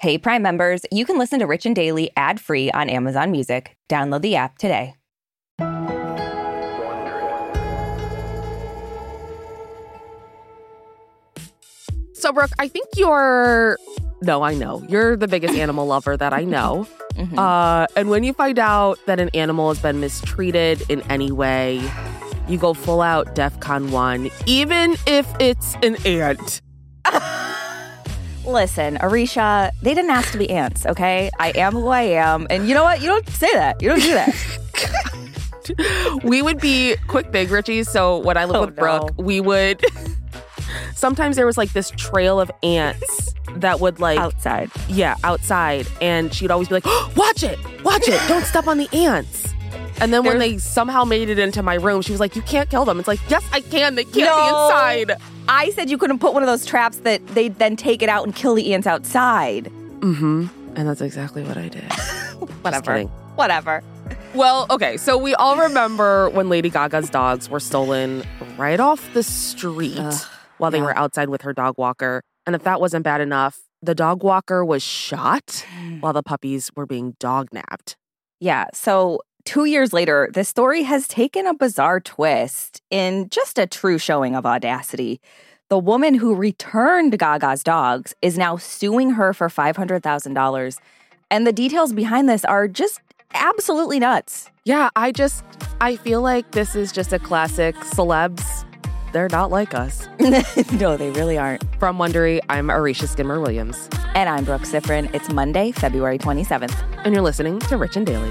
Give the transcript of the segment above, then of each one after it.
Hey, Prime members, you can listen to Rich and Daily ad free on Amazon Music. Download the app today. So, Brooke, I think you're. No, I know. You're the biggest animal lover that I know. Mhm. Uh, and when you find out that an animal has been mistreated in any way, you go full out DEFCON 1, even if it's an ant. Listen, Aricia, they didn't ask to be ants, okay? I am who I am. And you know what? You don't say that. You don't do that. we would be quick big Richies. So when I lived Oh, with Brooke, no. we would. Sometimes there was like this trail of ants that would like Outside. Yeah, outside. And she'd always be like, watch it, watch it, don't step on the ants. And then when they somehow made it into my room, she was like, you can't kill them. It's like, yes, I can. They can't be No. inside. I said you couldn't put one of those traps that they'd then take it out and kill the ants outside. Mm-hmm. And that's exactly what I did. Whatever. kidding. Whatever. Well, okay, so we all remember when Lady Gaga's dogs were stolen right off the street while they were outside with her dog walker. And if that wasn't bad enough, the dog walker was shot while the puppies were being dog nabbed. Yeah. So two years later, the story has taken a bizarre twist in just a true showing of audacity. The woman who returned Gaga's dogs is now suing her for $500,000. And the details behind this are just absolutely nuts. Yeah, I just I feel like this is just a classic celebs. They're not like us. no, they really aren't. From Wondery, I'm Aricia Skidmore Williams, And I'm Brooke Siffrinn. It's Monday, February 27th. and you're listening to Rich and Daily.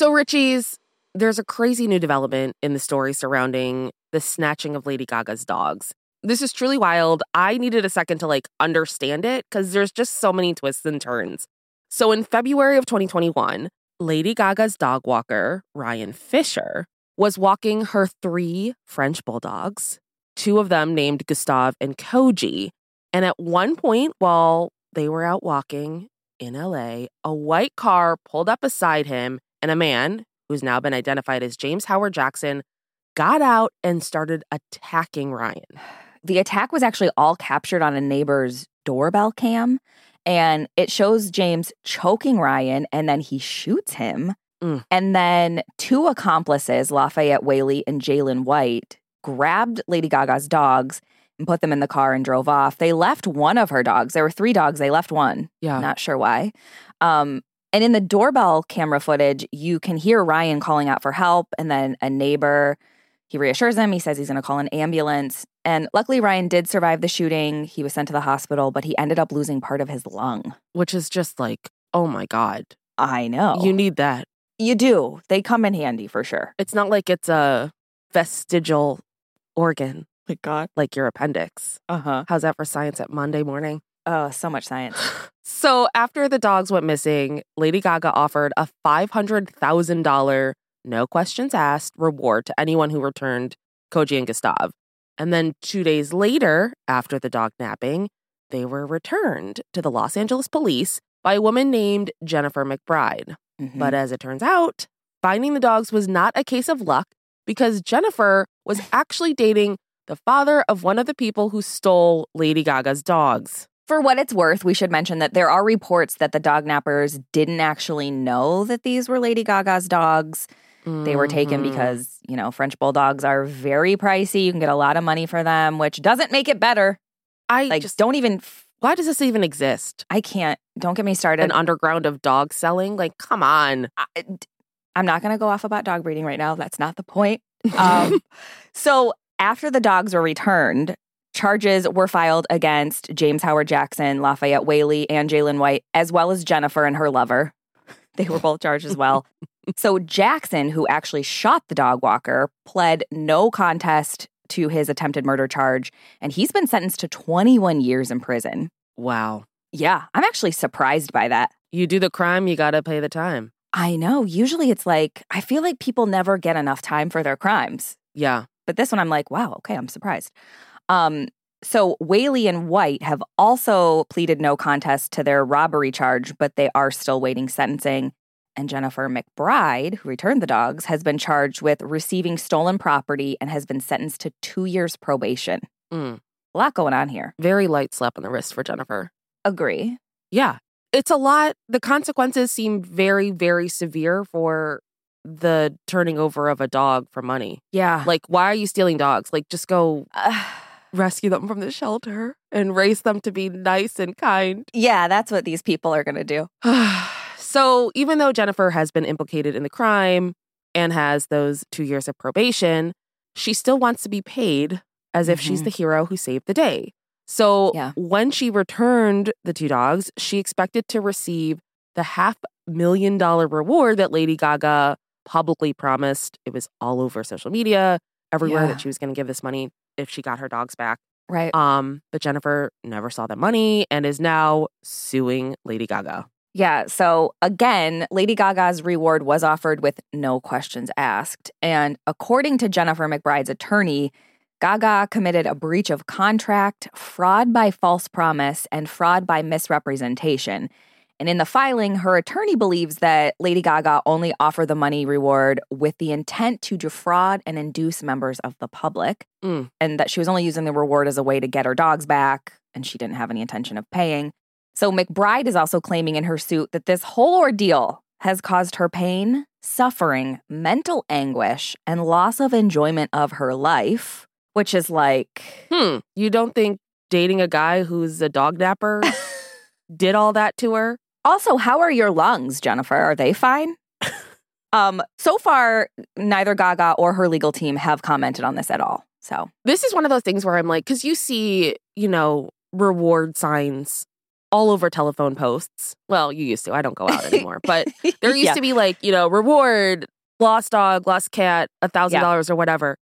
So, Richie's, there's a crazy new development in the story surrounding the snatching of Lady Gaga's dogs. This is truly wild. I needed a second to like understand it because there's just so many twists and turns. So, in February of 2021, Lady Gaga's dog walker, Ryan Fisher, was walking her three French bulldogs, two of them named Gustav and Koji. And at one point, while they were out walking in LA, a white car pulled up beside him, and a man, who's now been identified as James Howard Jackson, got out and started attacking Ryan. The attack was actually all captured on a neighbor's doorbell cam. And it shows James choking Ryan and then he shoots him. Mm. And then two accomplices, Lafayette Whaley and Jaylin White, grabbed Lady Gaga's dogs and put them in the car and drove off. They left one of her dogs. There were three dogs. They left one. Yeah. Not sure why. Um, and in the doorbell camera footage, you can hear Ryan calling out for help. And then a neighbor, he reassures him. He says he's going to call an ambulance. And luckily, Ryan did survive the shooting. He was sent to the hospital, but he ended up losing part of his lung. which is just like, oh my God. I know. You need that. you do. They come in handy for sure. It's not like it's a vestigial organ My God. like your appendix. Uh huh. How's that for science at Monday morning? Oh, so much science. So after the dogs went missing, Lady Gaga offered a $500,000 no questions asked reward to anyone who returned Koji and Gustav. And then two days later, after the dog napping, they were returned to the Los Angeles police by a woman named Jennifer McBride. Mhm. But as it turns out, finding the dogs was not a case of luck because Jennifer was actually dating the father of one of the people who stole Lady Gaga's dogs. For what it's worth, we should mention that there are reports that the dog nappers didn't actually know that these were Lady Gaga's dogs. They were taken Mhm. because, you know, French bulldogs are very pricey. You can get a lot of money for them, which doesn't make it better. I Like, just don't even, why does this even exist? I can't, don't get me started. An underground of dog selling? Like, come on. I, am not going to go off about dog breeding right now. That's not the point. Um, so after the dogs were returned, charges were filed against James Howard Jackson, Lafayette Whaley, and Jaylin White, as well as Jennifer and her lover. They were both charged as well. so Jackson, who actually shot the dog walker, pled no contest to his attempted murder charge, and he's been sentenced to 21 years in prison. wow. Yeah, I'm actually surprised by that. You do the crime, you got to pay the time. I know. Usually it's like, I feel like people never get enough time for their crimes. Yeah. But this one, I'm like, wow, okay, I'm surprised. Um, so Whaley and White have also pleaded no contest to their robbery charge, but they are still waiting sentencing. And Jennifer McBride, who returned the dogs, has been charged with receiving stolen property and has been sentenced to two years probation. Mm. A lot going on here. Very light slap on the wrist for Jennifer. Agree. Yeah. It's a lot. The consequences seem very, very severe for the turning over of a dog for money. Yeah. Like, why are you stealing dogs? Like, just go Uh, rescue them from the shelter and raise them to be nice and kind. yeah, that's what these people are going to do. so, even though Jennifer has been implicated in the crime and has those two years of probation, she still wants to be paid as if she's Mhm. the hero who saved the day. So, Yeah. when she returned the two dogs, she expected to receive the half million dollar reward that Lady Gaga publicly promised. It was all over social media, everywhere Yeah. that she was going to give this money if she got her dogs back. Right. Um, but Jennifer never saw the money and is now suing Lady Gaga. Yeah. So again, Lady Gaga's reward was offered with no questions asked. And according to Jennifer McBride's attorney, Gaga committed a breach of contract, fraud by false promise, and fraud by misrepresentation. And in the filing, her attorney believes that Lady Gaga only offered the money reward with the intent to defraud and induce members of the public, Mm. and that she was only using the reward as a way to get her dogs back, and she didn't have any intention of paying. So McBride is also claiming in her suit that this whole ordeal has caused her pain, suffering, mental anguish, and loss of enjoyment of her life, which is like, Hmm. You don't think dating a guy who's a dog napper did all that to her? Also, how are your lungs, Jennifer? Are they fine? um, so far, neither Gaga or her legal team have commented on this at all. So, This is one of those things where I'm like, because you see, you know, reward signs all over telephone posts. Well, you used to. I don't go out anymore. But there used Yeah. to be like, you know, reward, lost dog, lost cat, a thousand dollars or whatever.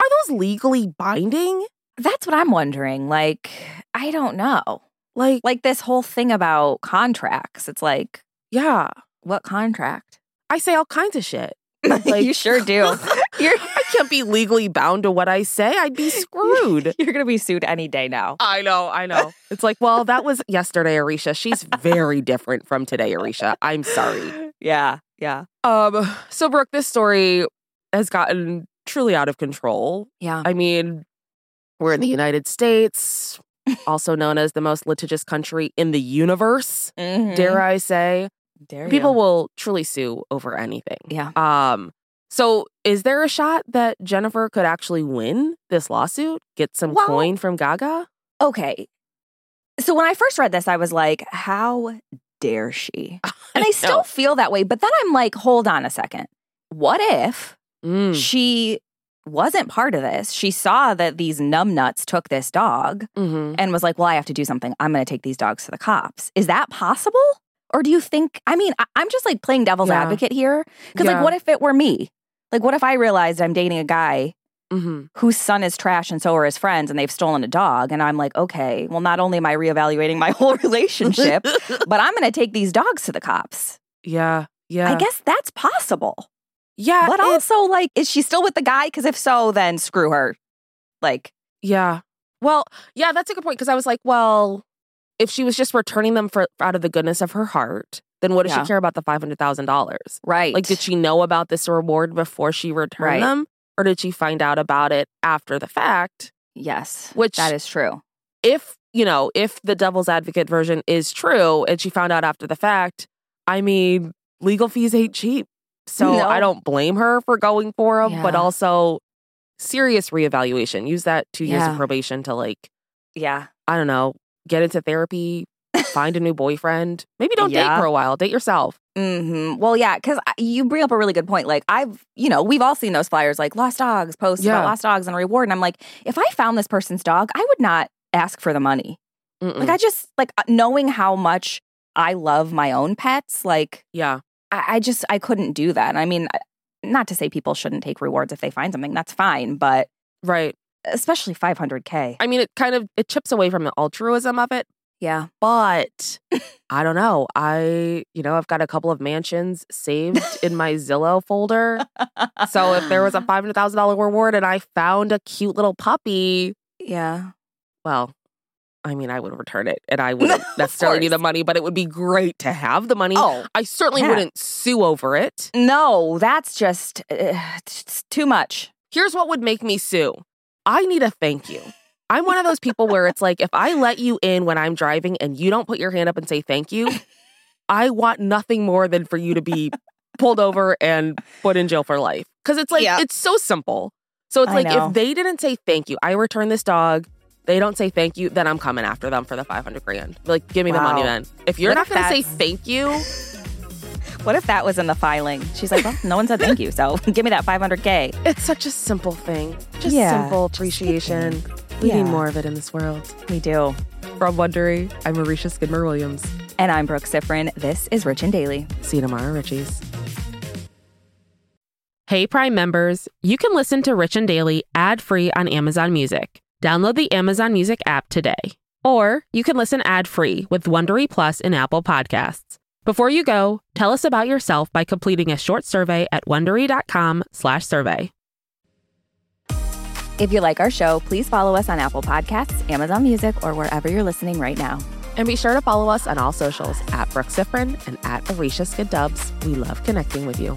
Are those legally binding? that's what I'm wondering. Like, I don't know. Like, Like this whole thing about contracts. It's like, yeah. what contract? I say all kinds of shit. Like- you sure do. You're I can't be legally bound to what I say. I'd be screwed. you're gonna be sued any day now. I know, I know. It's like, well, that was yesterday, Aricia. She's very different from today, Aricia. I'm sorry. Yeah, yeah, Um, so Brooke, this story has gotten truly out of control. yeah. I mean, we're in the United States, also known as the most litigious country in the universe, dare I say. Dare People will truly sue over anything. Yeah. Um, so is there a shot that Jennifer could actually win this lawsuit, get some Well- coin from Gaga? Okay. So when I first read this, I was like, how dare she? And I still feel that way. But then I'm like, hold on a second. What if Mm. she wasn't part of this? She saw that these numbnuts took this dog hmm and was like, well, I have to do something. I'm going to take these dogs to the cops. Is that possible? Or do you think, I mean, I, I'm just like playing devil's Yeah. advocate here. Because, Yeah. like, what if it were me? Like, what if I realized I'm dating a guy hmm whose son is trash and so are his friends and they've stolen a dog. And I'm like, okay, well, not only am I reevaluating my whole relationship, but I'm going to take these dogs to the cops. Yeah. Yeah. I guess that's possible. Yeah. But also, like, is she still with the guy? Because if so, then screw her. Like, Yeah. Well, yeah, that's a good point because I was like, well, if she was just returning them for out of the goodness of her heart, then what does Yeah. she care about the five hundred thousand dollars? right. Like, did she know about this reward before she returned Right. them, or did she find out about it after the fact? Yes. Which- that is true. If you know, if the devil's advocate version is true, and she found out after the fact, I mean, legal fees ain't cheap. So No. I don't blame her for going for them, but also serious reevaluation. Use that two years of probation to like Yeah. I don't know, get into therapy, find a new boyfriend. Maybe don't date Yeah. for a while. Date yourself. hmm Well, yeah, because you bring up a really good point. Like, I've, you know, we've all seen those flyers, like lost dogs, posts Yeah. about lost dogs and a reward. And I'm like, if I found this person's dog, I would not ask for the money. Mm-mm. Like, I just, like, uh, knowing how much I love my own pets, like, yeah. I, I just, I couldn't do that. I mean, not to say people shouldn't take rewards if they find something, that's fine, but Right. especially 500K. I mean, it kind of it chips away from the altruism of it, yeah. but I don't know. I, you know, I've got a couple of mansions saved in my Zillow folder. So if there was a five hundred thousand dollar reward and I found a cute little puppy, yeah. well, I mean, I would return it, and I wouldn't necessarily need the money, but it would be great to have the money. Oh, I certainly yeah. wouldn't sue over it. no, that's just uh, too much. Here's what would make me sue. I need a thank you. I'm one of those people where it's like if I let you in when I'm driving and you don't put your hand up and say thank you, I want nothing more than for you to be pulled over and put in jail for life. Cuz it's like Yeah. it's so simple. So it's I like know. if they didn't say thank you, I return this dog, they don't say thank you, then I'm coming after them for the 500 grand. Like give me the money then. If you're What not going to say thank you, What if that was in the filing? She's like, well, no one said thank you, so give me that 500K. it's such a simple thing. Just Yeah, simple just appreciation. We Yeah. need more of it in this world. We do. From Wondery, I'm Aricia Skidmore Williams. And I'm Brooke Siffrinn. This is Rich and Daily. See you tomorrow, Richies. Hey, Prime members, you can listen to Rich and Daily ad free on Amazon Music. Download the Amazon Music app today. Or you can listen ad free with Wondery Plus in Apple Podcasts. Before you go, tell us about yourself by completing a short survey at wondery.com/slash survey. If you like our show, please follow us on Apple Podcasts, Amazon Music, or wherever you're listening right now. And be sure to follow us on all socials at Brooke Siffrinn and at Aricia Skid Dubs. We love connecting with you.